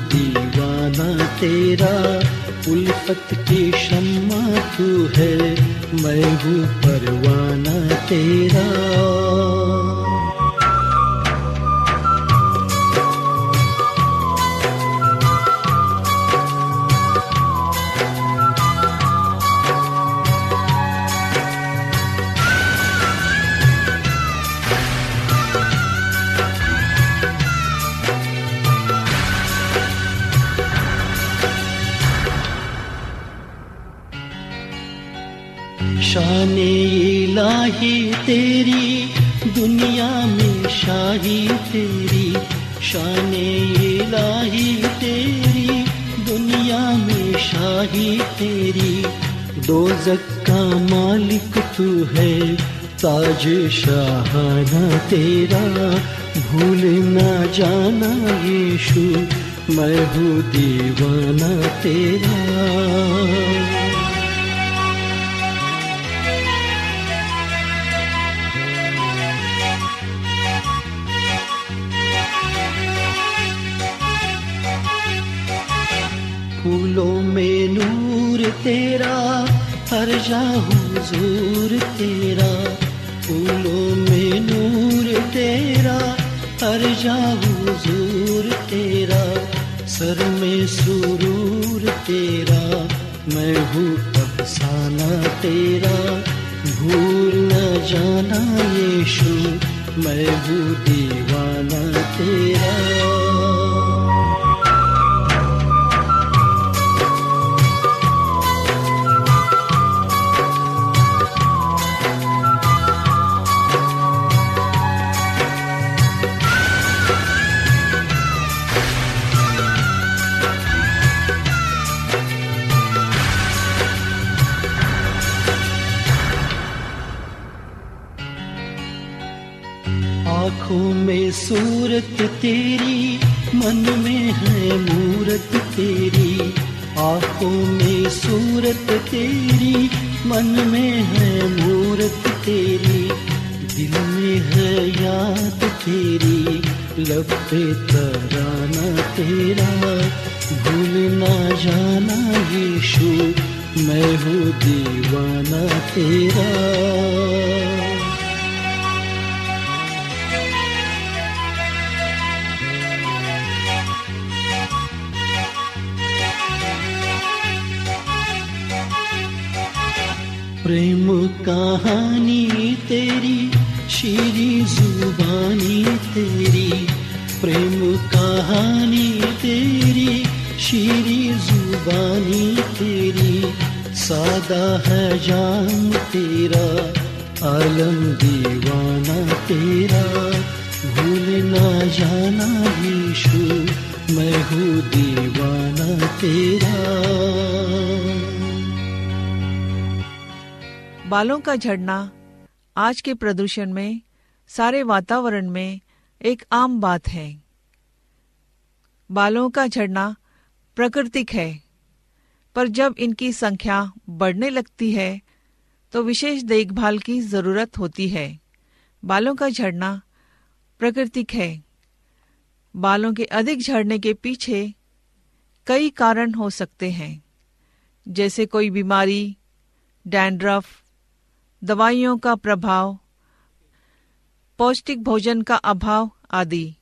दीवाना तेरा उल्फत की शम्मा तू है मैं हूँ परवाना तेरा। शान इलाही तेरी, दुनिया में शाही तेरी। दो का मालिक तू है, ताज शाहाना तेरा। भूल ना जाना यीशु, मैं हूँ दीवाना तेरा। हर जा हुजूर तेरा, फूलों में नूर तेरा, हर जा हुजूर तेरा, सर में सुरूर तेरा, मैं हूँ अफसाना तेरा, भूल न जाना यीशु, मैं हूँ दीवाना तेरा। सूरत तेरी, मन में है मूरत तेरी। आँखों में सूरत तेरी, मन में है मूरत तेरी। दिल में है याद तेरी, लब पे तराना तेरा। भूल ना जाना यीशु, मैं हूँ दीवाना तेरा। प्रेम कहानी तेरी, शीरी जुबानी तेरी, प्रेम कहानी तेरी, शीरी जुबानी तेरी, सादा है जान तेरा, आलम दीवाना तेरा, भूल ना जाना यीशु मैं हूँ दीवाना तेरा। बालों का झड़ना, आज के प्रदूषण में, सारे वातावरण में एक आम बात है। बालों का झड़ना प्राकृतिक है, पर जब इनकी संख्या बढ़ने लगती है तो विशेष देखभाल की ज़रूरत होती है। बालों का झड़ना प्राकृतिक है। बालों के अधिक झड़ने के पीछे कई कारण हो सकते हैं, जैसे कोई बीमारी, डैंड्रफ दवाइयों का प्रभाव, पौष्टिक भोजन का अभाव आदि।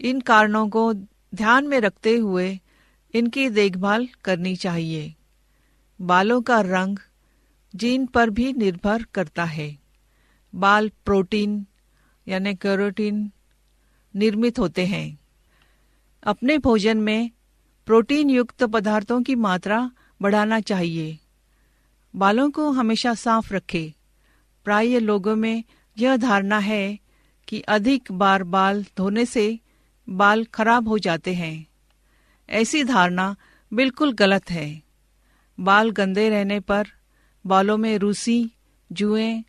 इन कारणों को ध्यान में रखते हुए इनकी देखभाल करनी चाहिए। बालों का रंग जीन पर भी निर्भर करता है। बाल प्रोटीन, यानी कैरोटीन, निर्मित होते हैं। अपने भोजन में प्रोटीन युक्त पदार्थों की मात्रा बढ़ाना चाहिए। बालों को हमेशा साफ़ रखें। प्राय लोगों में यह धारणा है कि अधिक बार बाल धोने से बाल खराब हो जाते हैं। ऐसी धारणा बिल्कुल गलत है। बाल गंदे रहने पर बालों में रूसी, जुएँ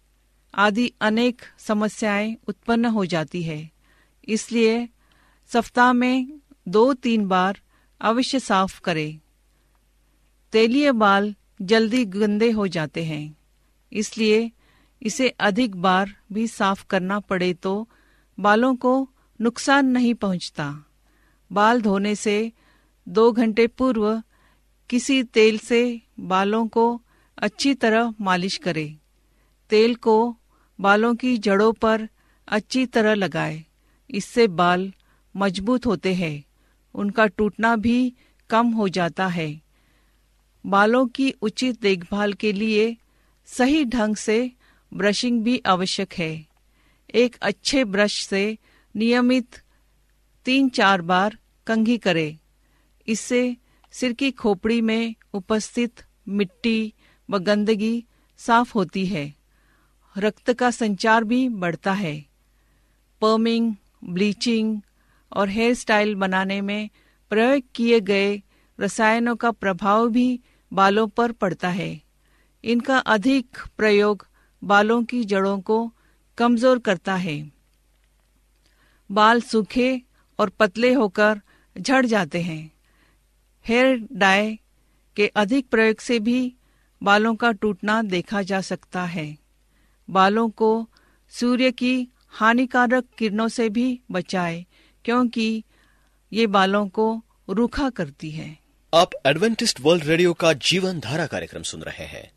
आदि अनेक समस्याएँ उत्पन्न हो जाती है। इसलिए सप्ताह में दो तीन बार अवश्य साफ़ करें। तेलीय बाल जल्दी गंदे हो जाते हैं। इसलिए इसे अधिक बार भी साफ़ करना पड़े तो बालों को नुकसान नहीं पहुँचता। बाल धोने से दो घंटे पूर्व किसी तेल से बालों को अच्छी तरह मालिश करें। तेल को बालों की जड़ों पर अच्छी तरह लगाए। इससे बाल मज़बूत होते हैं। उनका टूटना भी कम हो जाता है। बालों की उचित देखभाल के लिए सही ढंग से ब्रशिंग भी आवश्यक है। एक अच्छे ब्रश से नियमित तीन चार बार कंघी करें। इससे सिर की खोपड़ी में उपस्थित मिट्टी व गंदगी साफ़ होती है। रक्त का संचार भी बढ़ता है। पर्मिंग, ब्लीचिंग और हेयर स्टाइल बनाने में प्रयोग किए गए रसायनों का प्रभाव भी बालों पर पड़ता है। इनका अधिक प्रयोग बालों की जड़ों को कमज़ोर करता है। बाल सूखे और पतले होकर झड़ जाते हैं। हेयर डाई के अधिक प्रयोग से भी बालों का टूटना देखा जा सकता है। बालों को सूर्य की हानिकारक किरणों से भी बचाए, क्योंकि ये बालों को रूखा करती है। आप एडवेंटिस्ट वर्ल्ड रेडियो का जीवन धारा कार्यक्रम सुन रहे हैं।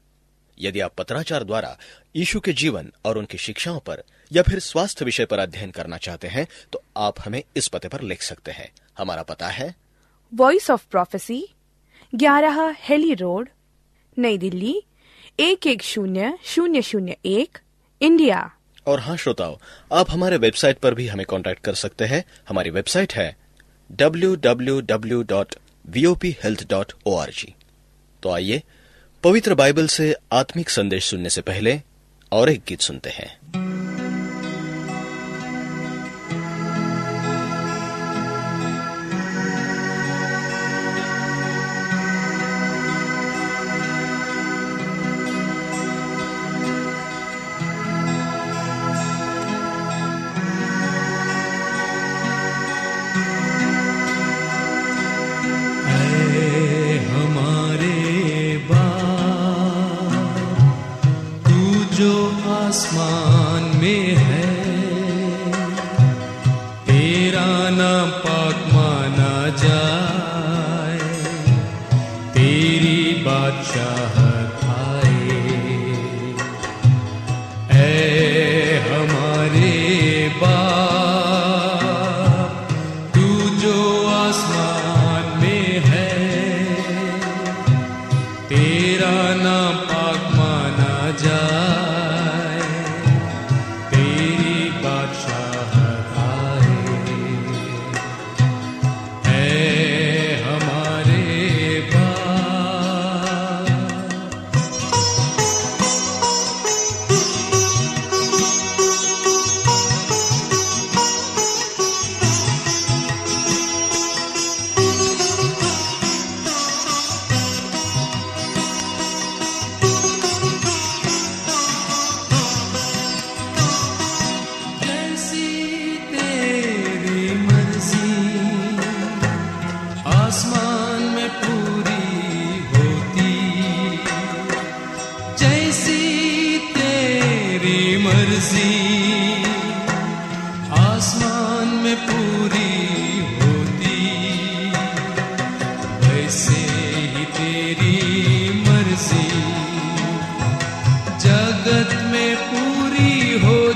यदि आप पत्राचार द्वारा यीशु के जीवन और उनकी शिक्षाओं पर या फिर स्वास्थ्य विषय पर अध्ययन करना चाहते हैं तो आप हमें इस पते पर लिख सकते हैं। हमारा पता है। वॉइस ऑफ़ प्रोफेसी ग्यारह हेली रोड नई दिल्ली एक एक शून्य शून्य शून्य एक इंडिया। और हाँ श्रोताओ आप हमारे वेबसाइट पर भी हमें कांटेक्ट कर सकते हैं। हमारी वेबसाइट है www.vophealth.org तो आइए पवित्र बाइबल से आत्मिक संदेश सुनने से पहले और एक गीत सुनते हैं।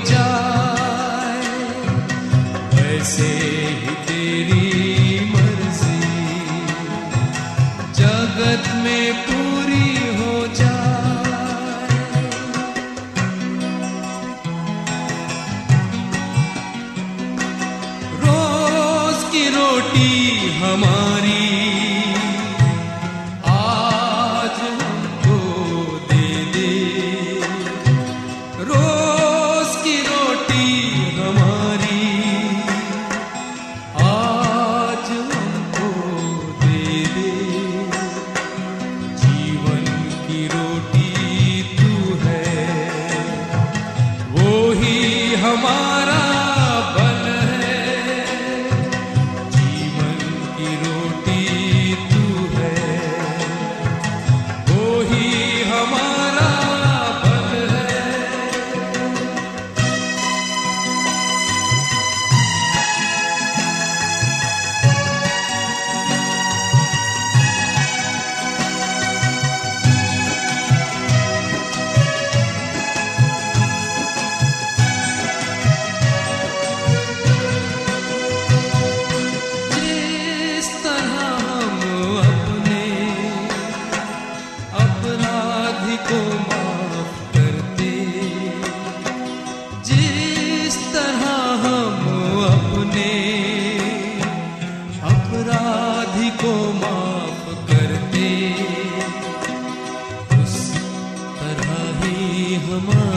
जाए ऐसे ही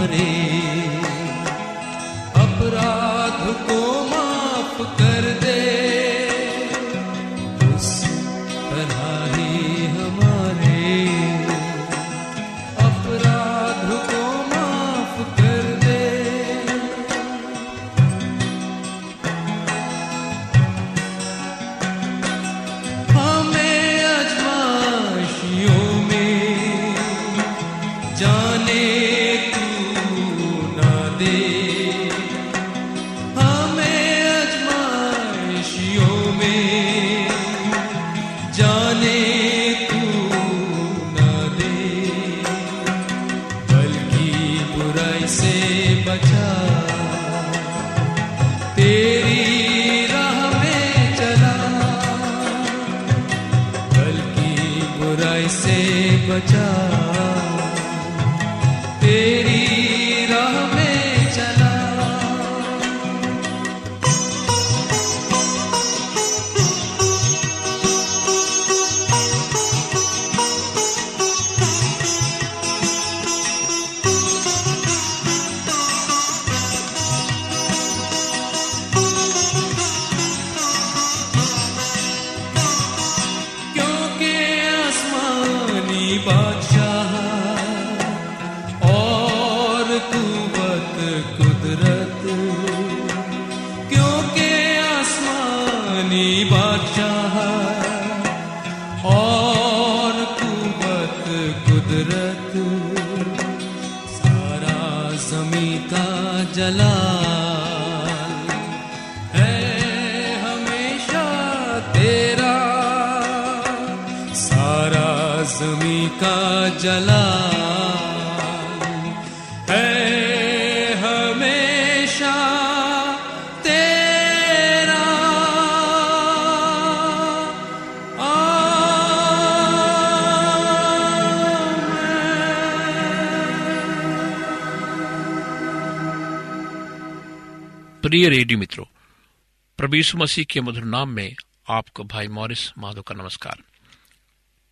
हमारे से बचा। का जलाल है हमेशा तेरा। प्रिय रेडियो मित्रों यीशु मसीह के मधुर नाम में आपको भाई मॉरिस माधो का नमस्कार।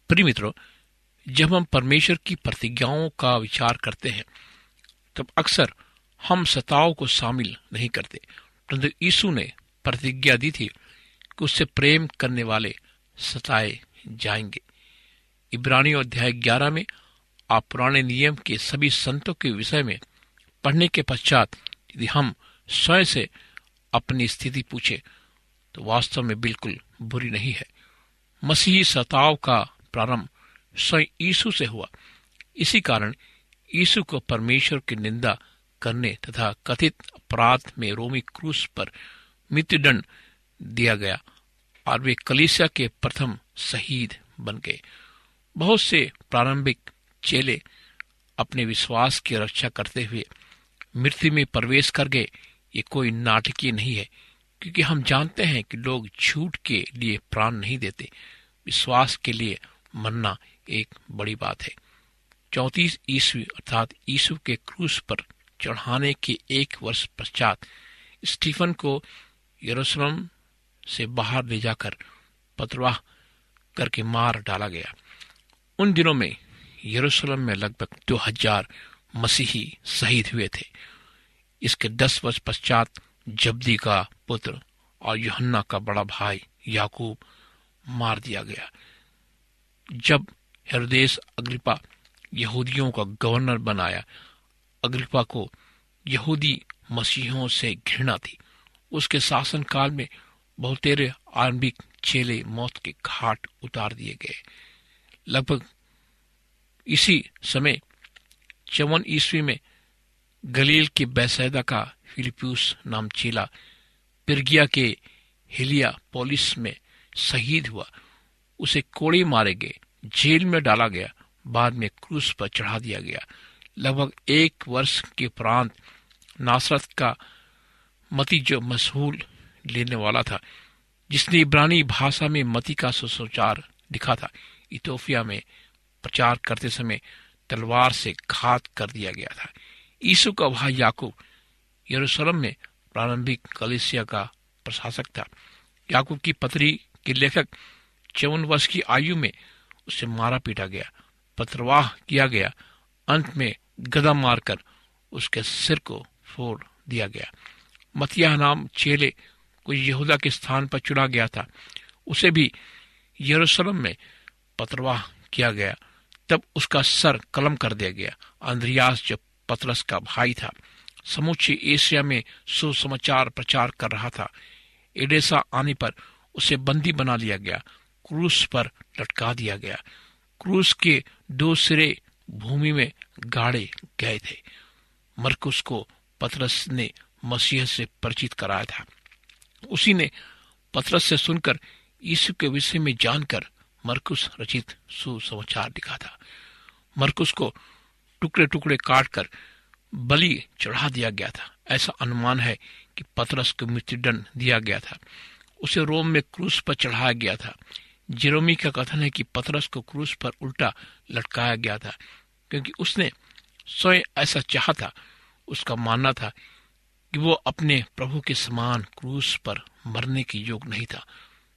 प्रिय मित्रों जब हम परमेश्वर की प्रतिज्ञाओं का विचार करते हैं, तब अक्सर हम सताओं को शामिल नहीं करते। परंतु यीशु ने प्रतिज्ञा दी थी कि उससे प्रेम करने वाले सताए जाएँगे। इब्रानी अध्याय ग्यारह में आप पुराने नियम के सभी संतों के विषय में पढ़ने के पश्चात यदि हम स्वयं से अपनी स्थिति पूछे तो वास्तव में बिल्कुल बुरी नहीं है। मसीही सताव का प्रारंभ स्वयं यीशु से हुआ। इसी कारण यीशु को परमेश्वर की निंदा करने तथा कथित अपराध में रोमी क्रूस पर मृत्युदंड दिया गया और वे कलीसिया के प्रथम शहीद बन गए। बहुत से प्रारंभिक चेले अपने विश्वास की रक्षा करते हुए मृत्यु में प्रवेश कर गए। ये कोई नाटकीय नहीं है, क्योंकि हम जानते हैं कि लोग झूठ के लिए प्राण नहीं देते। विश्वास के लिए मरना एक बड़ी बात है। चौतीस ईस्वी अर्थात ईसु के क्रूस पर चढ़ाने के एक वर्ष पश्चात स्टीफन को यरूशलेम से बाहर ले जाकर पतवाह करके मार डाला गया। उन दिनों में यरूशलेम में लगभग दो हज़ार मसीही शहीद हुए थे। इसके दस वर्ष पश्चात जब्दी का पुत्र और यूहन्ना का बड़ा भाई याकूब मार दिया गया। जब हृदय अग्रिपा यहूदियों का गवर्नर बनाया। अग्रिपा को यहूदी मसीहों से घृणा थी। उसके शासन काल में बहुतेरे आरंभिक चेले मौत के घाट उतार दिए गए। लगभग इसी समय चौवन ईस्वी में गलील के बैसैदा का फिलिपूस नाम चेला पिरगिया के हिलिया पोलिस में शहीद हुआ। उसे कोड़े मारे गए। जेल में डाला गया, बाद में क्रूस पर चढ़ा दिया गया। लगभग एक वर्ष के उपरांत नासरत का मती जो मशहूर लेने वाला था, जिसने इब्रानी भाषा में मती का सुसमाचार लिखा था। इथोपिया में प्रचार करते समय तलवार से घात कर दिया गया था। यीशु का भाई याकूब यरूशलेम में प्रारंभिक कलिसिया का प्रशासक था। याकूब की पत्री के लेखक, चौवन वर्ष की आयु में उसे मारा पीटा गया, पत्रवाह किया गया, अंत में गदा मारकर उसके सिर को फोड़ दिया गया। मतिया नाम चेले को यहूदा के स्थान पर चुना गया था। उसे भी यरूशलेम में पत्रवाह किया गया। तब उसका सर कलम कर दिया गया। अंद्रियास जो पतरस का भाई था, समूचे एशिया में सुसमाचार प्रचार कर रहा था। एडेसा आने पर उसे बंदी बना लिया गया। क्रूस पर लटका दिया गया। क्रूस के दो सिरे भूमि में गाड़े गए थे। मरकुस को पतरस ने मसीह से परिचित कराया था। उसी ने पतरस से सुनकर यीशु के विषय में जानकर मरकुस रचित सुसमाचार लिखा था। मरकुस को टुकड़े टुकड़े काट कर बलि चढ़ा दिया गया था। ऐसा अनुमान है कि पतरस को मृत्युदंड दिया गया था। उसे रोम में क्रूस पर चढ़ाया गया था। जेरोमी का कथन है कि पतरस को क्रूस पर उल्टा लटकाया गया था, क्योंकि उसने स्वयं ऐसा चाहा था, उसका मानना था कि वो अपने प्रभु के समान क्रूस पर मरने की योग नहीं था।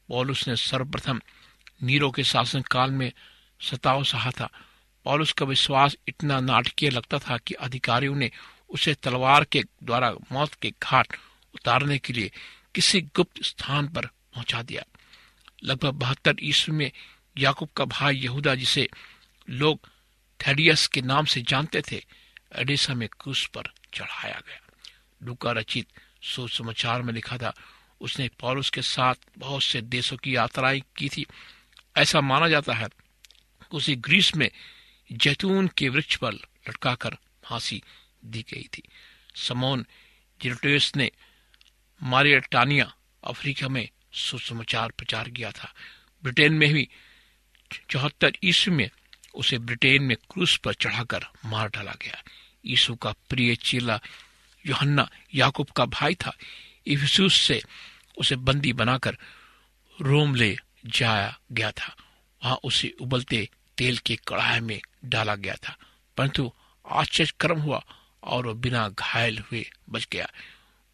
पॉलुस ने सर्वप्रथम नीरो के शासन काल में सताव सहा था। पॉलुस का विश्वास इतना नाटकीय लगता था कि अधिकारियों ने उसे तलवार के द्वारा मौत के घाट उतारने के लिए किसी गुप्त स्थान पर पहुँचा दिया। लगभग बहत्तर ईस्वी में याकूब का भाई यहूदा जिसे लोग थेडियस के नाम से जानते थे एडिसा में क्रूस पर चढ़ाया गया। लुका रचित सुसमाचार में लिखा था, उसने पौरुष के साथ बहुत से देशों की यात्राएँ की थी। ऐसा माना जाता है, उसे ग्रीस में जैतून के वृक्ष पर लटकाकर फांसी दी गई थी। समोन जिरोटेस ने मारियटानिया, अफ्रीका में सुसमाचार प्रचार किया था। ब्रिटेन में भी चौहत्तर ईस्वी में, उसे ब्रिटेन में क्रूस पर चढ़ाकर मार डाला गया। यीशु का प्रिय चेला योहन्ना याकूब का भाई था। इफिसूस से उसे बंदी बनाकर रोम ले जाया गया था। वहाँ उसे उबलते तेल के कड़ाहे में डाला गया था। परंतु आश्चर्य कर्म हुआ और वो बिना घायल हुए बच गया।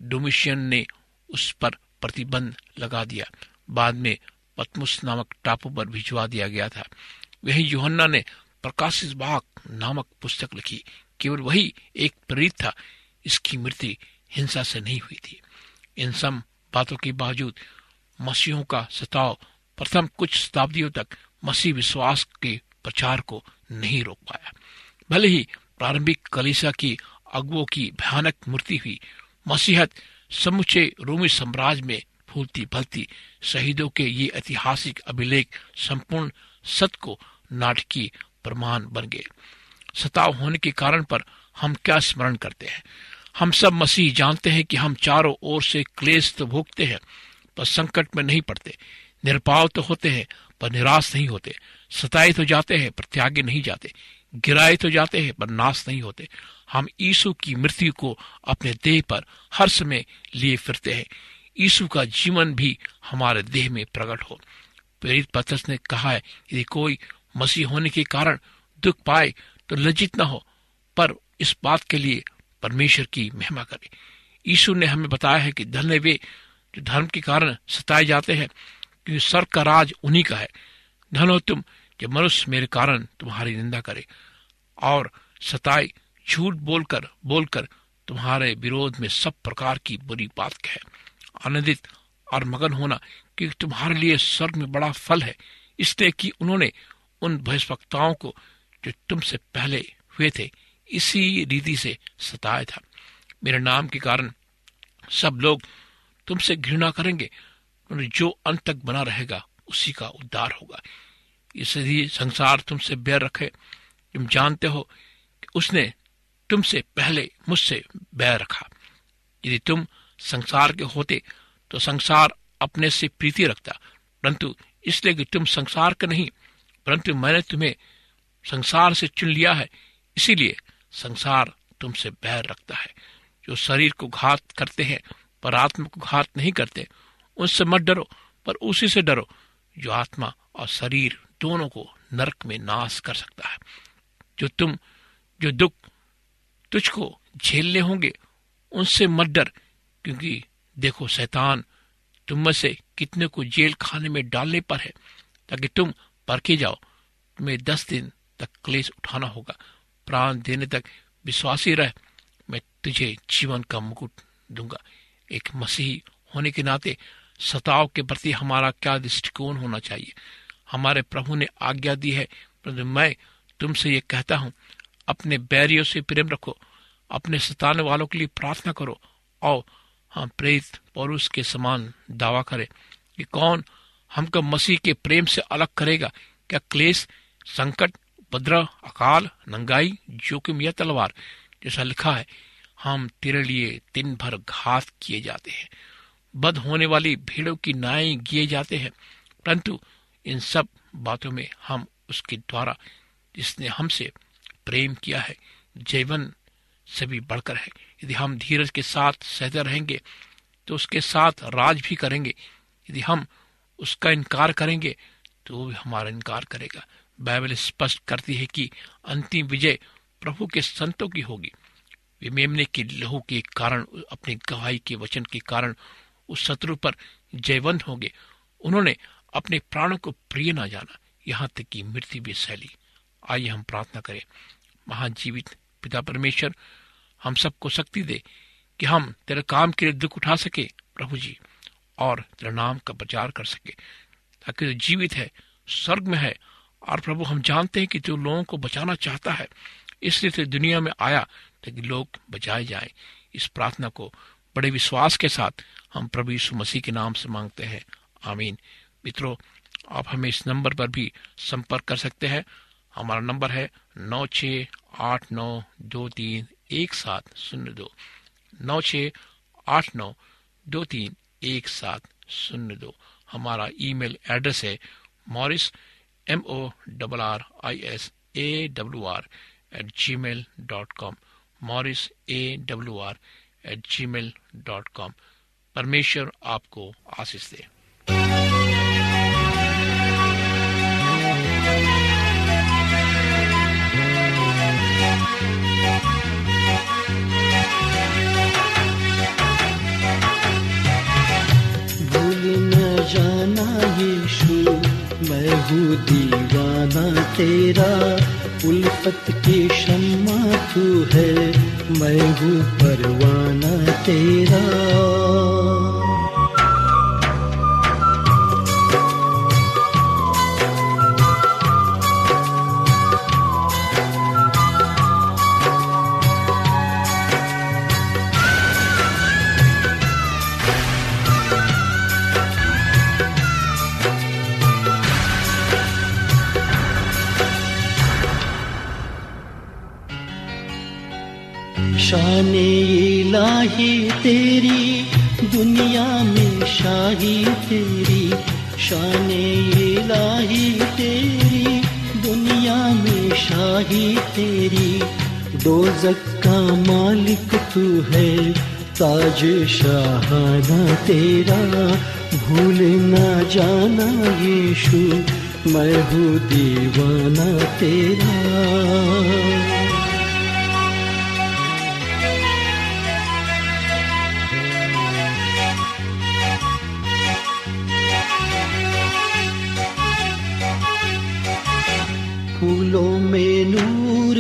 डोमिशियन ने उस पर प्रतिबंध लगा दिया। बाद में पतमुस नामक टापू पर भिजवा दिया गया था। वही योहन्ना ने प्रकाशित बाग नामक पुस्तक लिखी। केवल वही एक प्रेरित था। इसकी मृत्यु हिंसा से नहीं हुई थी। इन सब बातों के बावजूद मसीहों का सताव प्रथम कुछ शताब्दियों तक मसीह विश्वास के प्रचार को नहीं रोक पाया। भले ही प्रारंभिक कलिसा की अगुओं की भयानक मृत्यु हुई, मसीहत समुचे रोमी साम्राज्य में फूलती फलती शहीदों के ये ऐतिहासिक अभिलेख संपूर्ण सत्य को नाटकीय प्रमाण बन गए। सताव होने के कारण पर हम क्या स्मरण करते हैं? हम सब मसीह जानते हैं कि हम चारों ओर से क्लेश तो भोगते हैं, पर संकट में नहीं पड़ते। निरपाव तो होते हैं, पर निराश नहीं होते। सताए तो जाते हैं, पर त्यागे नहीं जाते। गिराए तो जाते हैं, पर नाश नहीं होते। हम ईसु की मृत्यु को अपने देह पर हर समय लिए फिरते हैं। यीशु का जीवन भी हमारे देह में प्रकट हो। प्रेरित पत्रस ने कहा है, यदि कोई मसीह होने के कारण दुख पाए तो लज्जित न हो, पर इस बात के लिए परमेश्वर की महिमा करे। यीशु ने हमें बताया है कि धन्य वे जो धर्म के कारण सताए जाते हैं, क्योंकि स्वर्ग का राज उन्हीं का है। धन हो तुम, जब मनुष्य मेरे कारण तुम्हारी निंदा करे। और सताए, झूठ बोलकर बोलकर तुम्हारे विरोध में सब प्रकार की बुरी बात कहे। आनंदित और मगन होना क्योंकि तुम्हारे लिए स्वर्ग में बड़ा फल है, इसलिए कि उन्होंने उन भविष्यवक्ताओं को जो तुमसे पहले हुए थे, इसी रीति से सताया था। मेरे नाम के कारण सब लोग तुमसे घृणा करेंगे जो अंत तक बना रहेगा, उसी का उद्धार होगा। इसलिए संसार तुमसे बैर रखे तुम जानते हो कि उसने तुमसे पहले मुझसे बैर रखा। यदि तुम संसार के होते तो संसार अपने से प्रीति रखता। परंतु इसलिए कि तुम संसार के नहीं, परंतु मैंने तुम्हें संसार से चुन लिया है, इसीलिए संसार तुमसे बैर रखता है। जो शरीर को घात करते हैं, पर आत्मा को घात नहीं करते उनसे मत डरो, पर उसी से डरो, जो आत्मा और शरीर दोनों को नरक में नाश कर सकता है। जो तुम, जो दुख तुझको झेलने होंगे, उनसे मत डर, क्योंकि देखो शैतान तुम में से कितने को जेल खाने में डालने पर है, ताकि तुम परखे जाओ। तुम्हें दस दिन तक क्लेश उठाना होगा। प्राण देने तक विश्वासी रह, मैं तुझे जीवन का मुकुट दूँगा। एक मसीही होने के नाते सताव के प्रति हमारा क्या दृष्टिकोण होना चाहिए? हमारे प्रभु ने आज्ञा दी है, परंतु मैं तुमसे ये कहता हूँ, अपने बैरियों से प्रेम रखो, अपने सताने वालों के लिए प्रार्थना करो और हम प्रेरित पौरुष के समान दावा करें कि कौन हमको मसीह के प्रेम से अलग करेगा। क्या क्लेश, संकट, उपद्रव, अकाल, नंगाई, जोखिम या तलवार? जैसा लिखा है, हम तेरे लिए दिन भर घात किए जाते हैं, बद होने वाली भीड़ों की नाई किए जाते हैं, परंतु इन सब बातों में हम उसके द्वारा जिसने हमसे प्रेम किया है, जीवन से भी बढ़कर है। यदि हम धीरज के साथ सहते रहेंगे तो उसके साथ राज भी करेंगे। यदि हम उसका इनकार करेंगे तो वो भी हमारा इनकार करेगा। बाइबल स्पष्ट करती है कि अंतिम विजय प्रभु के संतों की होगी। वे मेमने के लहू के कारण, अपनी गवाही के वचन के कारण उस शत्रु पर जयवंत होंगे। उन्होंने अपने प्राणों को प्रिय न जाना। यहाँ तक कि मृत्यु भी सैली आइए हम प्रार्थना करें। महाजीवित पिता परमेश्वर, हम सबको शक्ति दे कि हम तेरे काम के लिए दुख उठा सके, प्रभु जी, और तेरे नाम का प्रचार कर सके। ताकि जो जीवित है, स्वर्ग में है, और प्रभु हम जानते हैं कि जो लोगों को बचाना चाहता है, इसलिए तो दुनिया में आया ताकि लोग बचाए जाएँ। इस प्रार्थना को बड़े विश्वास के साथ हम प्रभु यीशु मसीह के नाम से मांगते हैं। आमीन। मित्रों, आप हमें इस नंबर पर भी संपर्क कर सकते हैं। हमारा नंबर है नौ छ आठ नौ दो तीन एक सात शून्य दो। नौ छ आठ नौ दो तीन एक सात शून्य दो। हमारा ईमेल एड्रेस है Morris M O double R I S A W R at G mail dot com Morris A W R at G mail dot com परमेश्वर आपको आशीष दे। यीशु मैं हूँ दीवाना तेरा। उल्फत की शम्मा तू है मैं हूँ परवाना तेरा। तेरी, शान इलाही तेरी, दुनिया में शाही तेरी। दो का मालिक तू है, ताज शाहाना तेरा। भूल ना जाना यीशु, मैं हूँ दीवाना तेरा।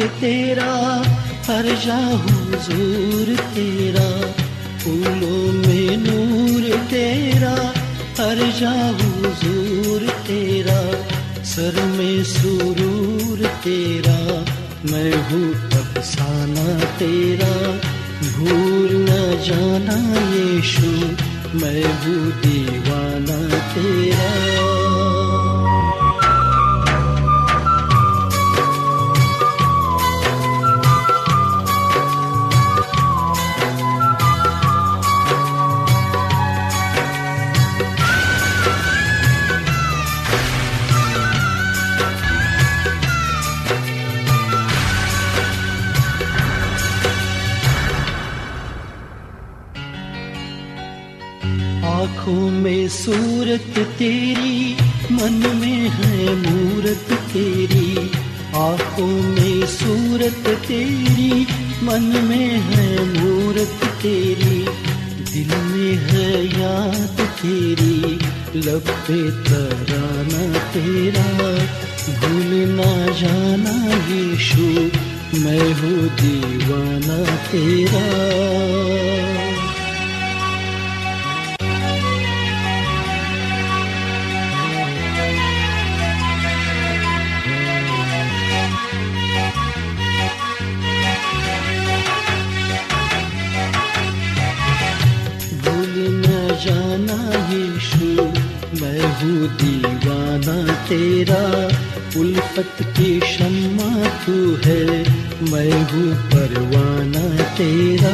तेरा, हर जा हुजूर तेरा। फूलों में नूर तेरा, हर जा हुजूर तेरा। सर में सुरूर तेरा, मैं हूँ अफसाना तेरा। भूल न जाना यीशु, मैं हूँ दीवाना तेरा। आँखों में सूरत तेरी, मन में है मूरत तेरी। आँखों में सूरत तेरी, मन में है मूरत तेरी। दिल में है याद तेरी, लब पे तराना तेरा। भूल ना जाना यीशु, मैं हूँ दीवाना तेरा। जाना यीशु मैं हूँ दीवाना तेरा। उल्फत की शम्मा तू है। मैं हूँ परवाना तेरा।